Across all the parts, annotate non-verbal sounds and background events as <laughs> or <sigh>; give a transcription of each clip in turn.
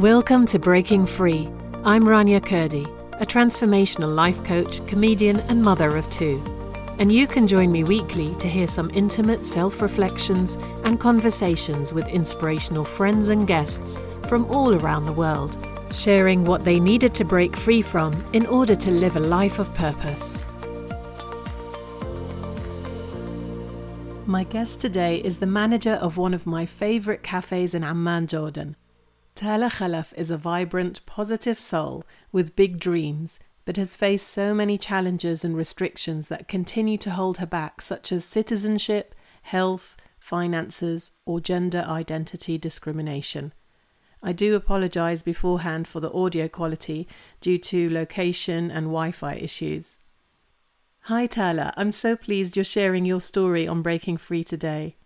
Welcome to Breaking Free. I'm Rania Kurdi, a transformational life coach, comedian, and mother of two. And you can join me weekly to hear some intimate self reflections and conversations with inspirational friends and guests from all around the world, sharing what they needed to break free from in order to live a life of purpose. My guest today is the manager of one of my favourite cafes in Amman, Jordan. Tala Khalaf is a vibrant, positive soul with big dreams, but has faced so many challenges and restrictions that continue to hold her back, such as citizenship, health, finances, or gender identity discrimination. I do apologise beforehand for the audio quality due to location and Wi Fi issues. Hi, Tala. I'm so pleased you're sharing your story on Breaking Free today.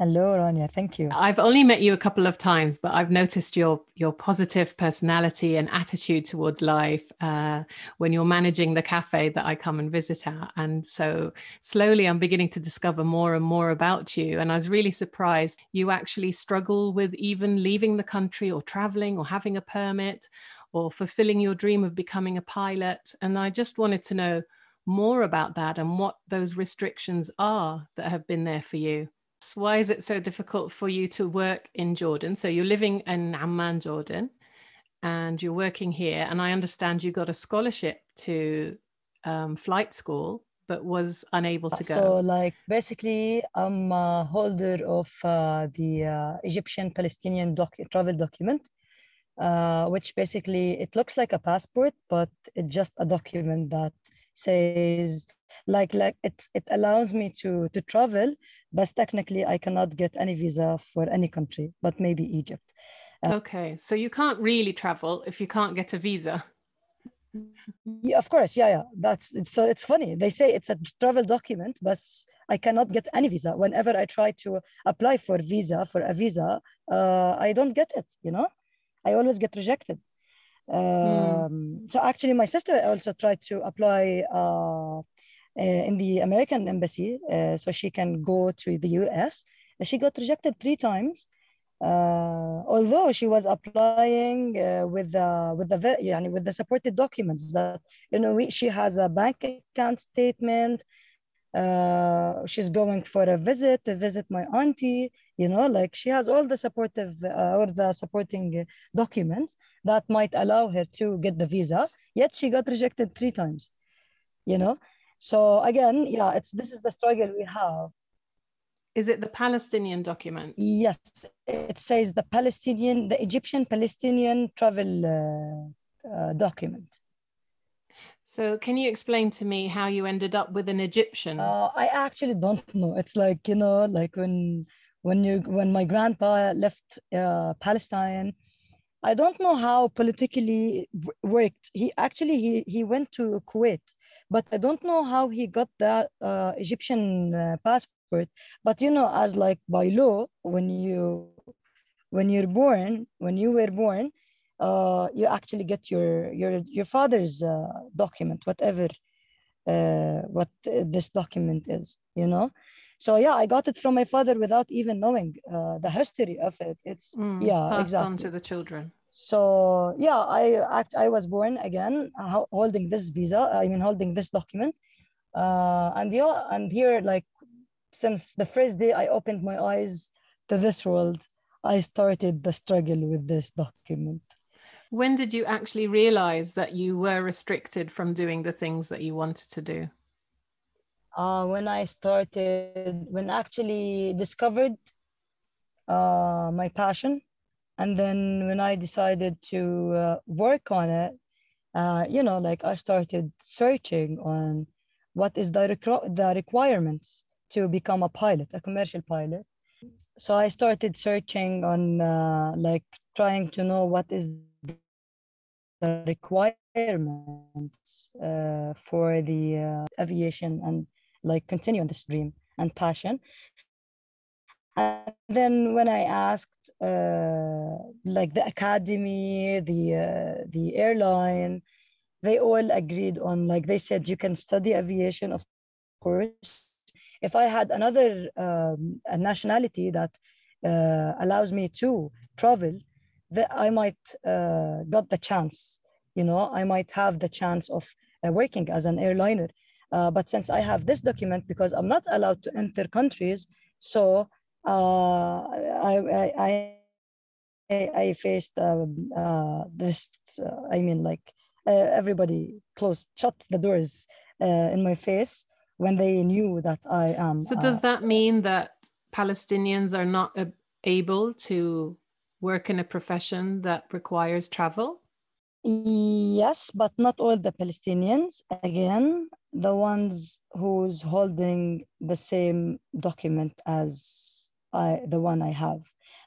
Hello, Rania. Thank you. I've only met you a couple of times, but I've noticed your your positive personality and attitude towards life uh, when you're managing the cafe that I come and visit at. And so slowly, I'm beginning to discover more and more about you. And I was really surprised you actually struggle with even leaving the country or traveling or having a permit or fulfilling your dream of becoming a pilot. And I just wanted to know more about that and what those restrictions are that have been there for you why is it so difficult for you to work in Jordan? So you're living in Amman, Jordan, and you're working here. And I understand you got a scholarship to um, flight school, but was unable to go. So, like, basically, I'm a holder of uh, the uh, Egyptian Palestinian travel document. Uh, which basically it looks like a passport, but it's just a document that says like like it it allows me to to travel but technically i cannot get any visa for any country but maybe egypt. Uh, okay so you can't really travel if you can't get a visa. Yeah of course yeah yeah. That's it's, so it's funny. They say it's a travel document but i cannot get any visa. Whenever i try to apply for visa for a visa uh, i don't get it you know? I always get rejected. Hmm. um, mm. so actually my sister also tried to apply uh, uh, in the American embassy uh, so she can go to the US. She got rejected three times. Uh, although she was applying uh, with the with the yani with the supported documents that you know we, she has a bank account statement uh, she's going for a visit to visit my auntie you know like she has all the supportive uh, or the supporting documents that might allow her to get the visa yet she got rejected three times you know so again, yeah, it's this is the struggle we have. Is it the Palestinian document? Yes, it says the Palestinian, the Egyptian Palestinian travel uh, uh, document. So, can you explain to me how you ended up with an Egyptian? Uh, I actually don't know. It's like you know, like when when you when my grandpa left uh, Palestine, I don't know how politically worked. He actually he he went to Kuwait but I don't know how he got that uh, Egyptian uh, passport. But you know, as like by law, when you when you're born, when you were born, uh, you actually get your your your father's uh, document, whatever uh, what this document is, you know. So yeah, I got it from my father without even knowing uh, the history of it. It's mm, yeah, it's passed exactly. on to the children so yeah i act i was born again uh, holding this visa i mean holding this document. Uh, and yeah and here like since the first day i opened my eyes to this world i started the struggle with this document. When did you actually realize that you were restricted from doing the things that you wanted to do? Uh, when i started when I actually discovered uh, my passion and then when I decided to uh, work on it, uh, you know, like I started searching on what is the, requ- the requirements to become a pilot, a commercial pilot. So I started searching on uh, like trying to know what is the requirements uh, for the uh, aviation and like continue on this dream and passion. And then when I asked, uh, like the academy, the uh, the airline, they all agreed on like they said you can study aviation, of course. If I had another um, nationality that uh, allows me to travel, that I might uh, got the chance. You know, I might have the chance of uh, working as an airliner. Uh, but since I have this document, because I'm not allowed to enter countries, so uh, I, I, I, I faced um, uh, this. Uh, I mean, like everybody closed, shut the doors in my face when they knew that I am. So does that mean that Palestinians are not able to work in a profession that requires travel? Yes, but not all the Palestinians. Again, the ones who's holding the same document as I, the one I have.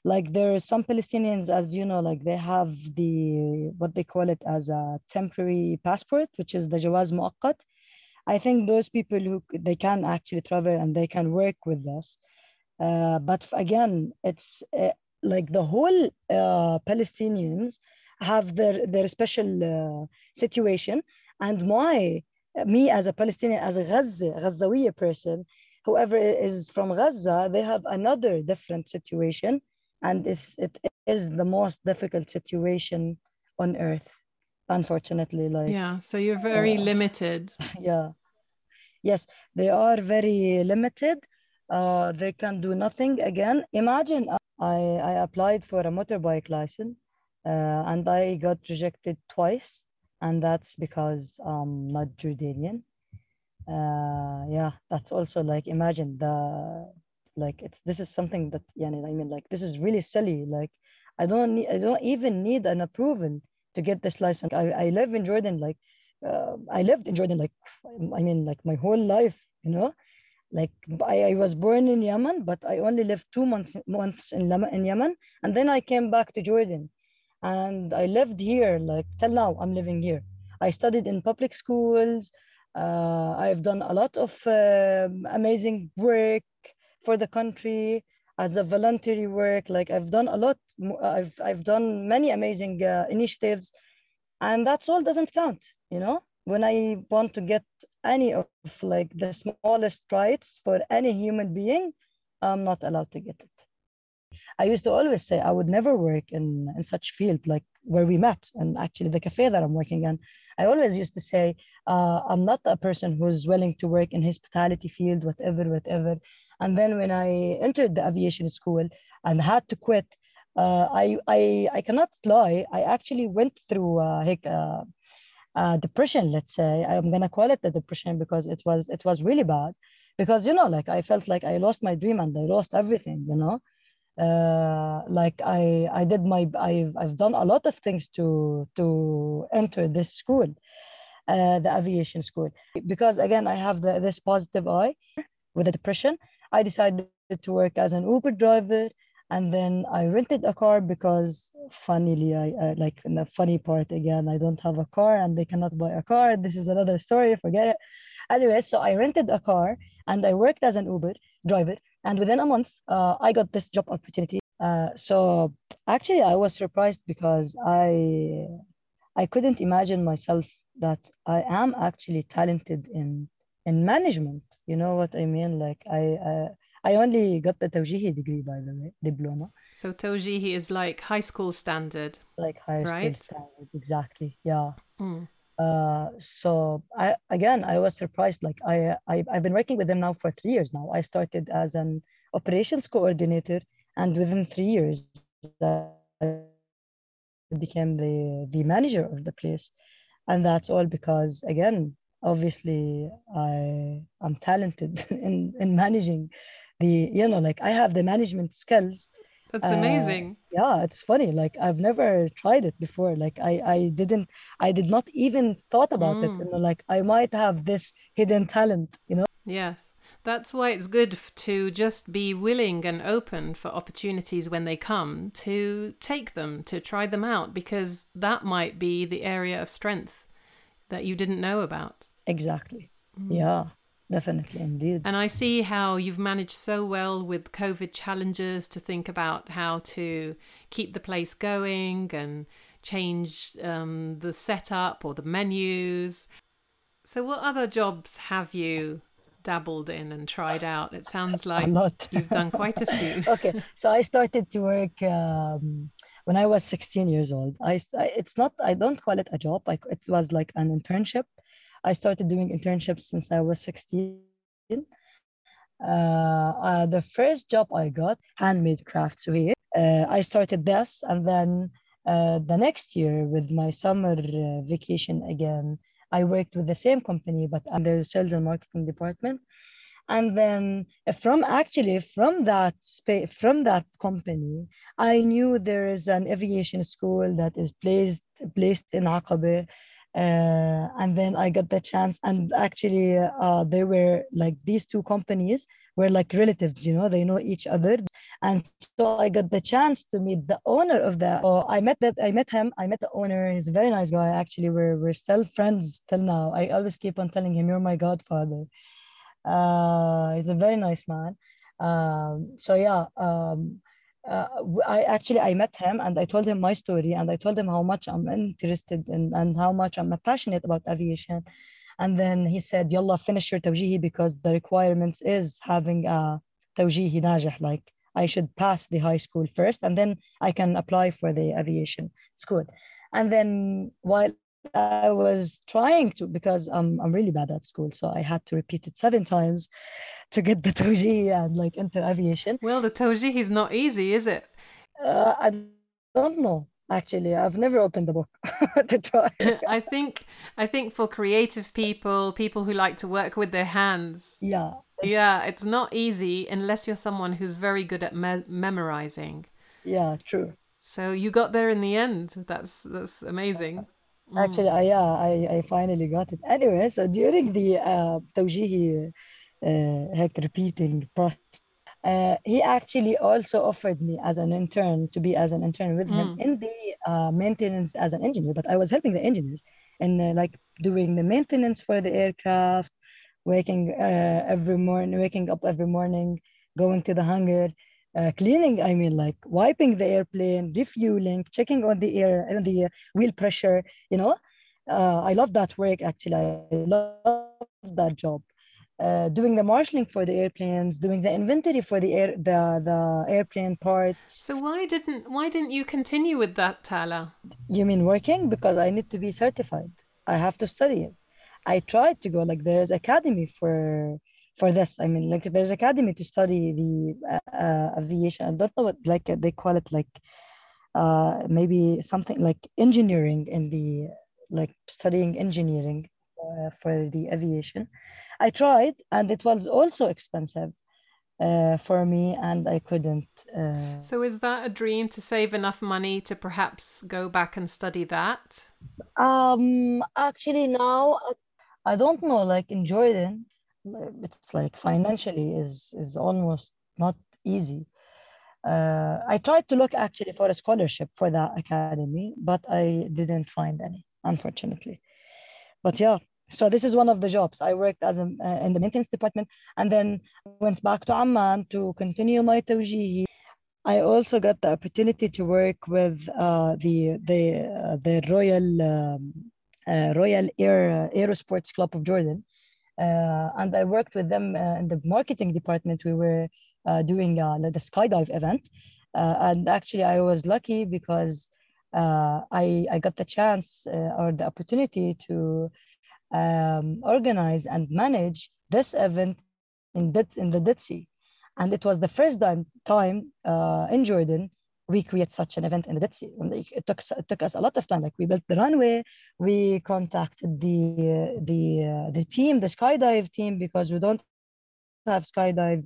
Like there are some Palestinians, as you know, like they have the what they call it as a temporary passport, which is the Jawaz Muaqqat. I think those people who they can actually travel and they can work with us. Uh, but again, it's uh, like the whole uh, Palestinians have their their special uh, situation, and my me as a Palestinian, as a Gaza Ghazawiya person, whoever is from Gaza, they have another different situation, and it's it is the most difficult situation on earth, unfortunately. Like yeah, so you're very uh, limited. <laughs> Yeah, yes, they are very limited. Uh, they can do nothing again. Imagine I, I applied for a motorbike license uh, and I got rejected twice and that's because I'm not Jordanian. Uh, yeah, that's also like imagine the like it's this is something that yeah I mean like this is really silly. Like I don't need I don't even need an approval to get this license. I, I live in Jordan like uh, I lived in Jordan like I mean like my whole life, you know. Like I, I was born in Yemen, but I only lived two months months in, in Yemen, and then I came back to Jordan and I lived here like till now I'm living here. I studied in public schools. Uh, I've done a lot of uh, amazing work for the country as a voluntary work. Like I've done a lot. I've I've done many amazing uh, initiatives, and that's all doesn't count. You know, when I want to get any of like the smallest rights for any human being, I'm not allowed to get it. I used to always say I would never work in, in such field like where we met and actually the cafe that I'm working in. I always used to say uh, I'm not a person who's willing to work in hospitality field, whatever, whatever. And then when I entered the aviation school and had to quit, uh, I, I, I cannot lie. I actually went through uh, uh, uh, depression, let's say. I'm gonna call it the depression because it was it was really bad. Because you know, like I felt like I lost my dream and I lost everything, you know uh, like I I did my I've I've done a lot of things to to enter this school, uh, the aviation school, because again I have the, this positive eye with the depression. I decided to work as an Uber driver, and then I rented a car because funnily I, like in the funny part again I don't have a car and they cannot buy a car. This is another story. Forget it. Anyway, so I rented a car and I worked as an Uber driver and within a month, uh, I got this job opportunity. Uh, so actually, I was surprised because I I couldn't imagine myself that I am actually talented in in management. You know what I mean? Like I uh, I only got the Tawjihi degree, by the way, diploma. So Tawjihi is like high school standard. Like high right? school standard, exactly. Yeah. Mm. Uh, so I again I was surprised. Like I, I I've been working with them now for three years now. I started as an operations coordinator, and within three years, I became the the manager of the place, and that's all because again, obviously I I'm talented <laughs> in in managing the you know like I have the management skills that's amazing. Uh, yeah, it's funny. Like I've never tried it before. Like I, I didn't, I did not even thought about mm. it. You know, like I might have this hidden talent. You know. Yes. That's why it's good to just be willing and open for opportunities when they come to take them, to try them out, because that might be the area of strength that you didn't know about. Exactly. Mm. Yeah. Definitely, indeed. And I see how you've managed so well with COVID challenges to think about how to keep the place going and change um, the setup or the menus. So, what other jobs have you dabbled in and tried out? It sounds like you've done quite a few. <laughs> okay, so I started to work. Um, when I was 16 years old. I, I it's not I don't call it a job. Like it was like an internship. I started doing internships since I was 16. Uh, uh, the first job I got, handmade crafts. Here, uh, I started this, and then uh, the next year with my summer uh, vacation again, I worked with the same company but under sales and marketing department. And then from actually from that space, from that company, I knew there is an aviation school that is placed placed in Aqaba. Uh, and then I got the chance, and actually, uh, they were like these two companies were like relatives, you know, they know each other. And so I got the chance to meet the owner of that. So I met that I met him. I met the owner. He's a very nice guy. Actually, we're we're still friends till now. I always keep on telling him, "You're my godfather." Uh, he's a very nice man. Um, so yeah, um, uh, I actually I met him and I told him my story and I told him how much I'm interested in and how much I'm passionate about aviation. And then he said, Yalla, finish your tawjihi because the requirements is having a tawjihi najah, like I should pass the high school first and then I can apply for the aviation school. And then while I was trying to, because I'm, I'm really bad at school, so I had to repeat it seven times to get the <laughs> tawjihi and like enter aviation. Well, the tawjihi is not easy, is it? Uh, I don't know actually. I've never opened the book <laughs> to try. <laughs> I think i think for creative people people who like to work with their hands yeah. yeah it's not easy unless you're someone who's very good at me- memorizing. Yeah true. So you got there in the end. That's that's amazing Actually, mm. I, yeah, I, I finally got it. Anyway, so during the uh, Tawjihi uh, repeating process, uh, he actually also offered me as an intern to be as an intern with mm. him in the uh, maintenance as an engineer. But I was helping the engineers and uh, like doing the maintenance for the aircraft, waking uh, every morning, waking up every morning, going to the hangar, uh, cleaning i mean like wiping the airplane refueling checking on the air and the wheel pressure you know uh, i love that work actually i love that job uh, doing the marshalling for the airplanes, doing the inventory for the air the the airplane parts. So why didn't why didn't you continue with that, Tala? You mean working? Because I need to be certified. I have to study. I tried to go like there's academy for for this. I mean, like there's academy to study the uh, uh aviation. I don't know what like they call it like uh maybe something like engineering in the like studying engineering uh, for the aviation I tried, and it was also expensive uh, for me, and I couldn't. Uh... So, is that a dream to save enough money to perhaps go back and study that? Um, actually, now I don't know. Like in Jordan, it's like financially is is almost not easy. Uh, I tried to look actually for a scholarship for that academy, but I didn't find any, unfortunately. But yeah, so this is one of the jobs. I worked as a, uh, in the maintenance department and then went back to Amman to continue my tawjihi. I also got the opportunity to work with uh, the the uh, the Royal um, uh, Royal Air Aerosports Club of Jordan, Uh, and I worked with them uh, in the marketing department. We were uh, doing the skydive event, and actually I was lucky because I I got the chance or the opportunity to um, organize and manage this event in, in the Dead Sea. And it was the first time, time uh, in Jordan we create such an event in Sea. It took, it took us a lot of time. Like we built the runway, we contacted the the uh, the team, the skydive team, because we don't have skydive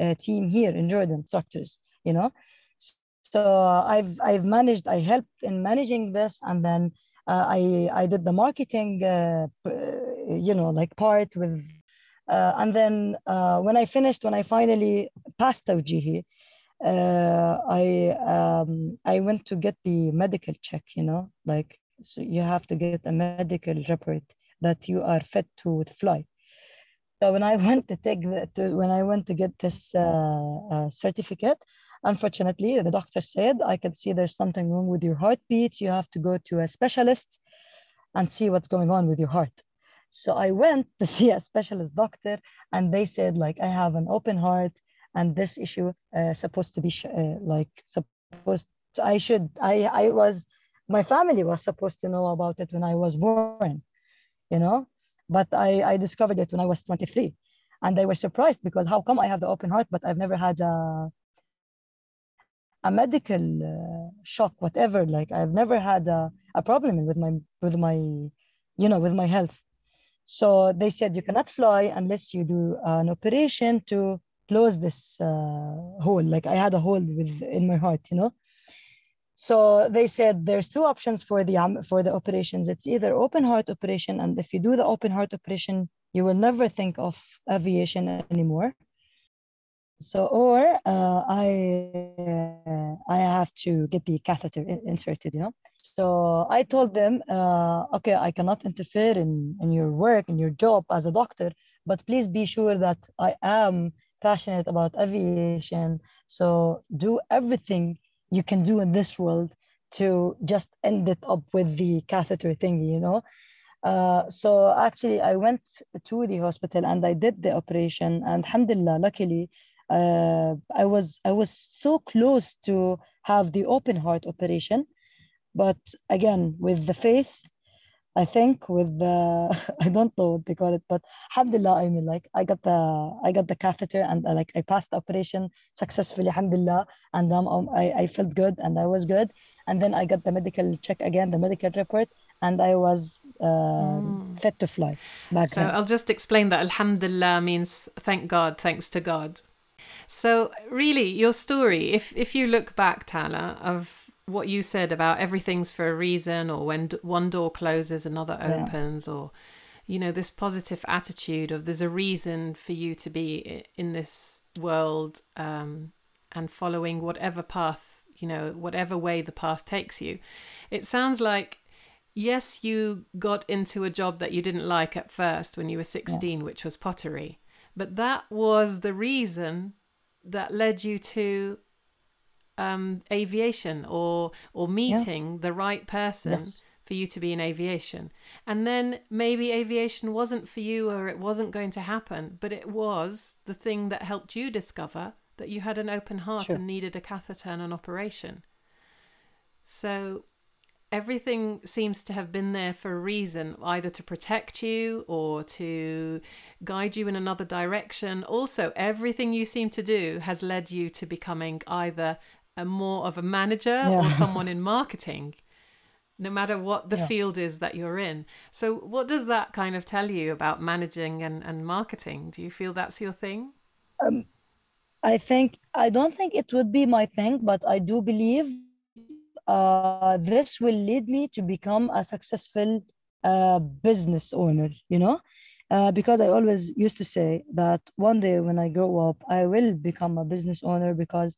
uh, team here in Jordan, instructors, you know. So I've I've managed, I helped in managing this, and then uh, I I did the marketing, uh, you know, like part with, uh, and then when I finished, when I finally passed Tawjihi, uh, I um, I went to get the medical check. You know, like so you have to get a medical report that you are fit to fly. So when I <laughs> went to take the, to, when I went to get this uh, uh, certificate, Unfortunately, the doctor said, I can see there's something wrong with your heartbeat. You have to go to a specialist and see what's going on with your heart. So I went to <laughs> see a specialist doctor, and they said, like, I have an open heart, and this issue uh, supposed to be uh, like supposed to, I should I I was my family was supposed to know about it when I was born, you know, but I I discovered it when I was 23, and they were surprised because how come I have the open heart but I've never had a a medical uh, shock whatever like I've never had a, a problem with my with my you know with my health. So they said you cannot fly unless you do an operation to close this uh, hole. Like I had a hole with in my heart, you know. So they said there's two options for the um, for the operations. It's either open heart operation, and if you do the open heart operation, you will never think of aviation anymore. So, or uh, I uh, I have to get the catheter in, inserted, you know. So I told them, uh, okay, I cannot interfere in, in your work, in your job as a doctor, but please be sure that I am passionate about aviation. So do everything you can do in this world to just end it up with the catheter thing, you know. Uh, so actually, I went to the hospital and I did the operation, and alhamdulillah, luckily, uh, I was I was so close to have the open heart operation, but again, with the faith I think with the <laughs> I don't know what they call it, but alhamdulillah, I mean like I got the I got the catheter and uh, like I passed the operation successfully, alhamdulillah, and um, um, I, I felt good and I was good. And then I got the medical check again, the medical report, and I was uh, mm. fit to fly back So then. I'll just explain that alhamdulillah means thank God, thanks to God. So really, your story, if if you look back, Tala, of what you said about everything's for a reason or when one door closes another opens yeah. or you know this positive attitude of there's a reason for you to be in this world um, and following whatever path you know whatever way the path takes you it sounds like yes you got into a job that you didn't like at first when you were 16 yeah. which was pottery but that was the reason that led you to um, aviation or or meeting yeah. the right person yes. for you to be in aviation. And then maybe aviation wasn't for you or it wasn't going to happen, but it was the thing that helped you discover that you had an open heart sure. and needed a catheter and an operation. So everything seems to have been there for a reason, either to protect you or to guide you in another direction. Also, everything you seem to do has led you to becoming either a more of a manager yeah. or <laughs> someone in marketing no matter what the yeah. field is that you're in so what does that kind of tell you about managing and, and marketing do you feel that's your thing um, i think i don't think it would be my thing but i do believe uh, this will lead me to become a successful uh, business owner you know uh, because I always used to say that one day when I grow up, I will become a business owner because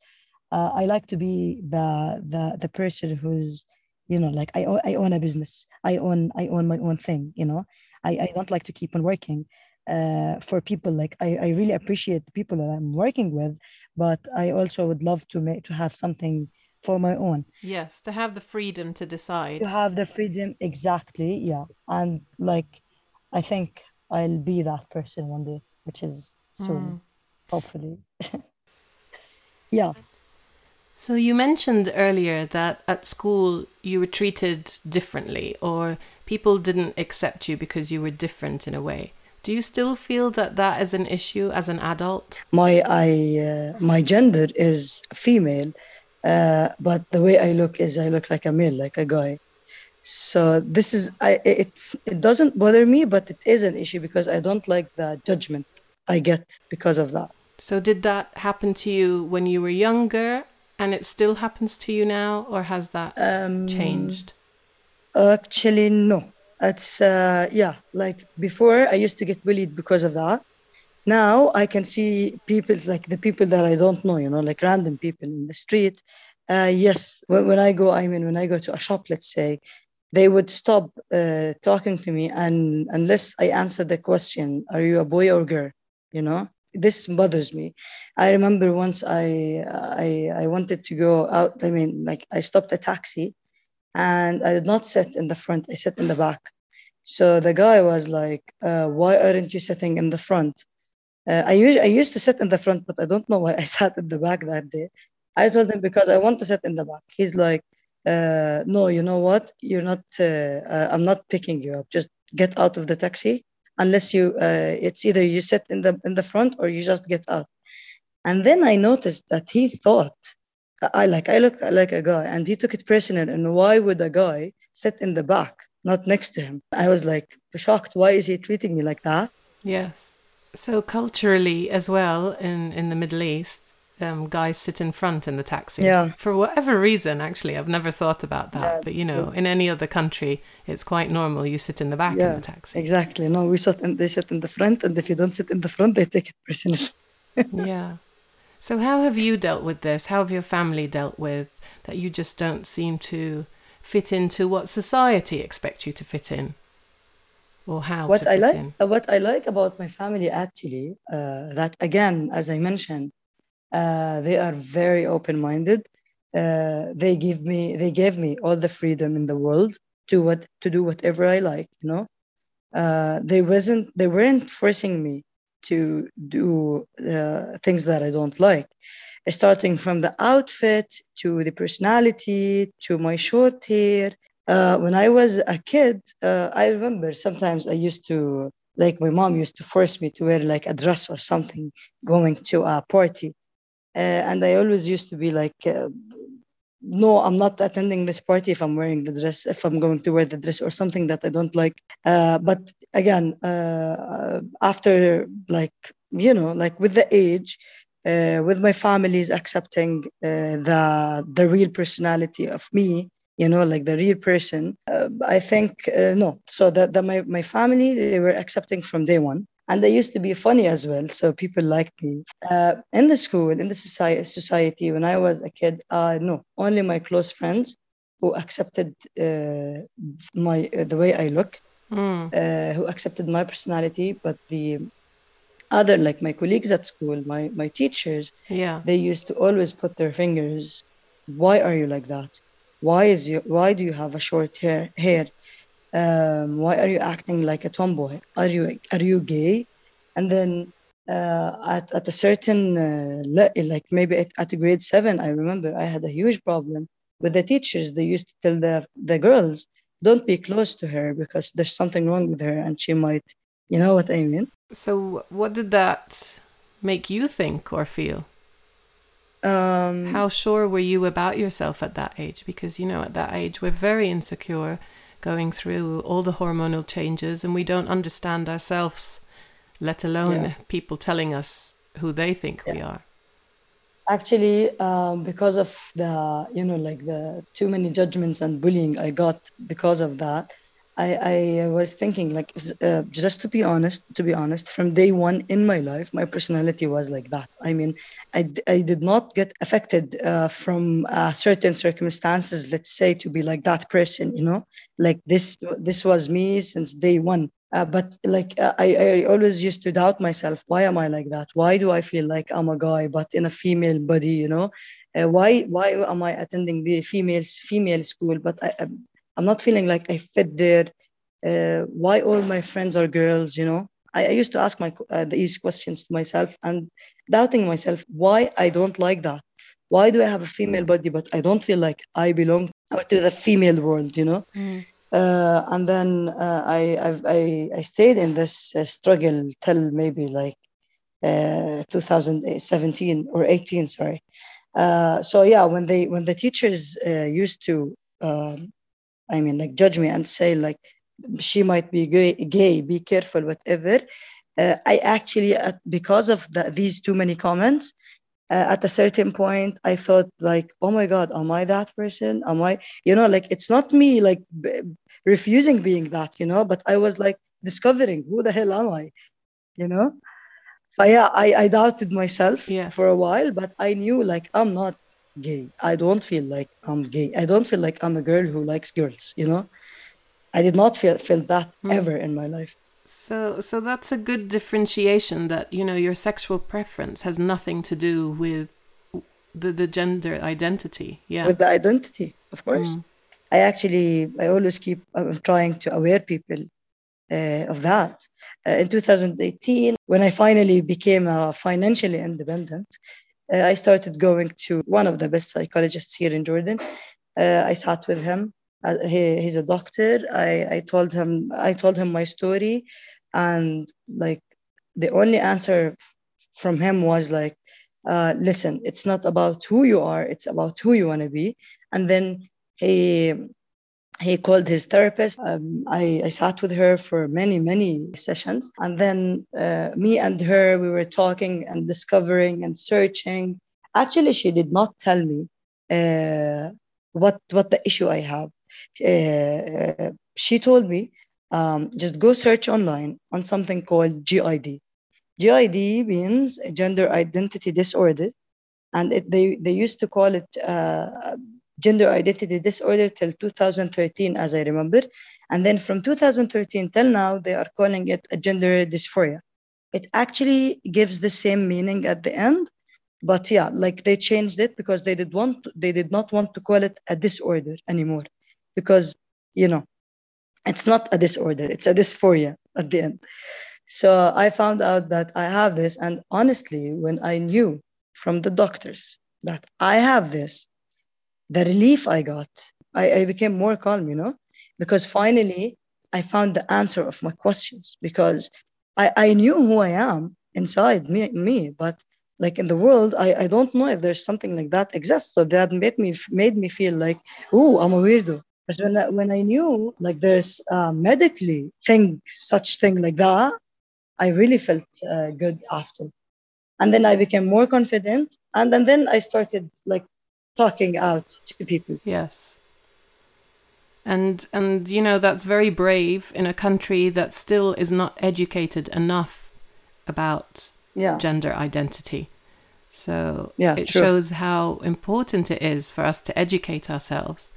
uh, I like to be the the the person who's you know like I I own a business. I own I own my own thing. You know, I I don't like to keep on working. Uh, for people like I, I really appreciate the people that I'm working with, but I also would love to make to have something for my own. Yes, to have the freedom to decide. To have the freedom, exactly. Yeah, and like I think I'll be that person one day, which is soon, mm. hopefully. <laughs> yeah. So you mentioned earlier that at school you were treated differently or people didn't accept you because you were different in a way. Do you still feel that that is an issue as an adult? My I uh, my gender is female, uh, but the way I look is I look like a male, like a guy. So this is I it's it doesn't bother me, but it is an issue because I don't like the judgment I get because of that. So did that happen to you when you were younger and it still happens to you now, or has that um, changed? Actually, no. It's uh, yeah, like before I used to get bullied because of that. Now I can see people like the people that I don't know, you know, like random people in the street. Uh, yes, when, when I go, I mean, when I go to a shop, let's say, they would stop uh, talking to me, and unless I answer the question, "Are you a boy or girl?" You know, this bothers me. I remember once I, I I wanted to go out. I mean, like I stopped a taxi, and I did not sit in the front. I sat in the back. So the guy was like, uh, "Why aren't you sitting in the front?" Uh, I used I used to sit in the front, but I don't know why <laughs> I sat in the back that day. I told him because I want to sit in the back. He's like, uh, no, you know what? You're not. Uh, uh, I'm not picking you up. Just get out of the taxi. Unless you, uh, it's either you sit in the in the front or you just get out. And then I noticed that he thought I like I look like a guy, and he took it personal. And why would a guy sit in the back, not next to him? I was like shocked. Why is he treating me like that? Yes. So culturally, as well, in in the Middle East, um, guys sit in front in the taxi. Yeah. For whatever reason, actually, I've never thought about that. Yeah, but you know, in any other country, it's quite normal. You sit in the back yeah, in the taxi. Exactly. No, we sit and they sit in the front, and if you don't sit in the front, they take it personally. <laughs> yeah. So how have you dealt with this? How have your family dealt with that? You just don't seem to fit into what society expects you to fit in, or how? What I like, in. What I like about my family actually, uh, that again, as I mentioned, uh, they are very open-minded. Uh, they give me they gave me all the freedom in the world to what to do whatever I like. You know, uh, they wasn't they weren't forcing me to do uh, things that I don't like, starting from the outfit to the personality to my short hair. Uh, when I was a kid, I remember sometimes I used to like my mom used to force me to wear like a dress or something going to a party and I always used to be like, uh, no, I'm not attending this party if I'm wearing the dress, if I'm going to wear the dress or something that I don't like. Uh, but again, uh, after like, you know, like with the age, uh, with my family's accepting uh, the the real personality of me, you know, like the real person, I think no. So that, that my, my family, they were accepting from day one and I used to be funny as well. So people liked me. Uh, in the school, in the society, society, when I was a kid, uh, no, only my close friends who accepted uh, my uh, the way I look, mm. who accepted my personality, but the other like my colleagues at school, my my teachers, yeah, they used to always put their fingers. Why are you like that? Why is you? Why do you have a short hair? Hair? Um, why are you acting like a tomboy? Are you are you gay? And then uh, at, at a certain uh, le- like maybe at, at grade seven i remember i had a huge problem with the teachers. They used to tell the, the girls don't be close to her because there's something wrong with her and she might you know what i mean? So what did that make you think or feel? Um, how sure were you about yourself at that age? Because you know at that age we're very insecure going through all the hormonal changes and we don't understand ourselves, let alone yeah. people telling us who they think yeah. we are. Actually, um, because of the, you know, like the too many judgments and bullying I got because of that, I, I was thinking like uh, just to be honest to be honest from day one in my life my personality was like that. I mean i, I did not get affected uh, from uh, certain circumstances let's say to be like that person you know? Like this this was me since day one. Uh, but like uh, I, I always used to doubt myself why am i like that? Why do i feel like i'm a guy but in a female body you know? Uh, why why am I attending the females female school? But I, I'm not feeling like I fit there. Uh, why all my friends are girls? You know, I, I used to ask my uh, these questions to myself and doubting myself why I don't like that. Why do I have a female body but I don't feel like I belong to the female world? You know. Mm. Uh, and then uh, I, I've, I I stayed in this uh, struggle till maybe like uh, 2017 or 18 sorry uh, so yeah when they when the teachers uh, used to um, I mean, like judge me and say like she might be gay, gay be careful, whatever. Uh, I actually, uh, because of the, these too many comments, uh, at a certain point, I thought like, oh my God, am I that person? Am I, you know, like it's not me like b- refusing being that, you know, but I was like discovering who the hell am I, you know? So yeah, I, I doubted myself yes. for a while, but I knew like I'm not gay. I don't feel like I'm gay. I don't feel like I'm a girl who likes girls, you know? I did not feel feel that mm. ever in my life. So so that's a good differentiation that, you know, your sexual preference has nothing to do with the, the gender identity. Yeah. With the identity, of course. Mm. I actually I always keep I'm trying to aware people uh, of that. Uh, in 2018, when I finally became uh, financially independent, uh, I started going to one of the best psychologists here in Jordan. Uh, I sat with him. Uh, he, he's a doctor. I, I told him I told him my story, and like the only answer from him was like, uh, "Listen, it's not about who you are; it's about who you want to be." And then he he called his therapist. Um, I, I sat with her for many, many sessions. And then uh, me and her, we were talking and discovering and searching. Actually, she did not tell me uh, what, what the issue I have. Uh, she told me um, just go search online on something called GID. GID means gender identity disorder. And it, they, they used to call it uh, gender identity disorder till 2013, as I remember. And then from 2013 till now, they are calling it a gender dysphoria. It actually gives the same meaning at the end, but yeah, like they changed it because they did want they did not want to call it a disorder anymore, because you know, it's not a disorder; it's a dysphoria at the end. So I found out that I have this, and honestly, when I knew from the doctors that I have this, the relief I got, I, I became more calm, you know, because finally I found the answer of my questions because I, I knew who I am inside me, me, but like in the world, I, I don't know if there's something like that exists. So that made me made me feel like, oh, I'm a weirdo. Because when I, when I knew like there's uh, medically thing such thing like that, I really felt uh, good after. And then I became more confident, and then, then I started like talking out to people. Yes. And and you know that's very brave in a country that still is not educated enough about yeah. gender identity. So yeah, it true. shows how important it is for us to educate ourselves.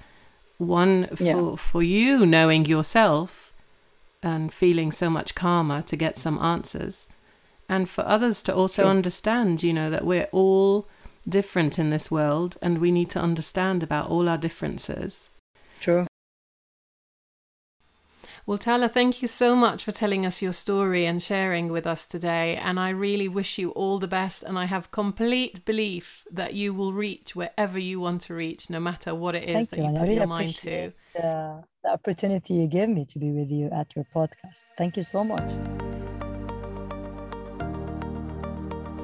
One for yeah. for you knowing yourself and feeling so much calmer to get some answers. And for others to also true. understand, you know, that we're all different in this world and we need to understand about all our differences. True. Well, Tala, thank you so much for telling us your story and sharing with us today. And I really wish you all the best. And I have complete belief that you will reach wherever you want to reach, no matter what it is thank that you, you put really your mind to. Uh, the opportunity you gave me to be with you at your podcast. Thank you so much.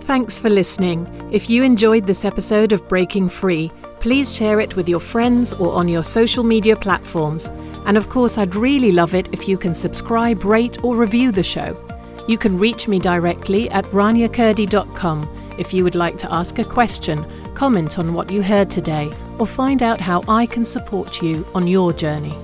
Thanks for listening. If you enjoyed this episode of Breaking Free, please share it with your friends or on your social media platforms. And of course, I'd really love it if you can subscribe, rate, or review the show. You can reach me directly at raniakurdi.com if you would like to ask a question, comment on what you heard today, or find out how I can support you on your journey.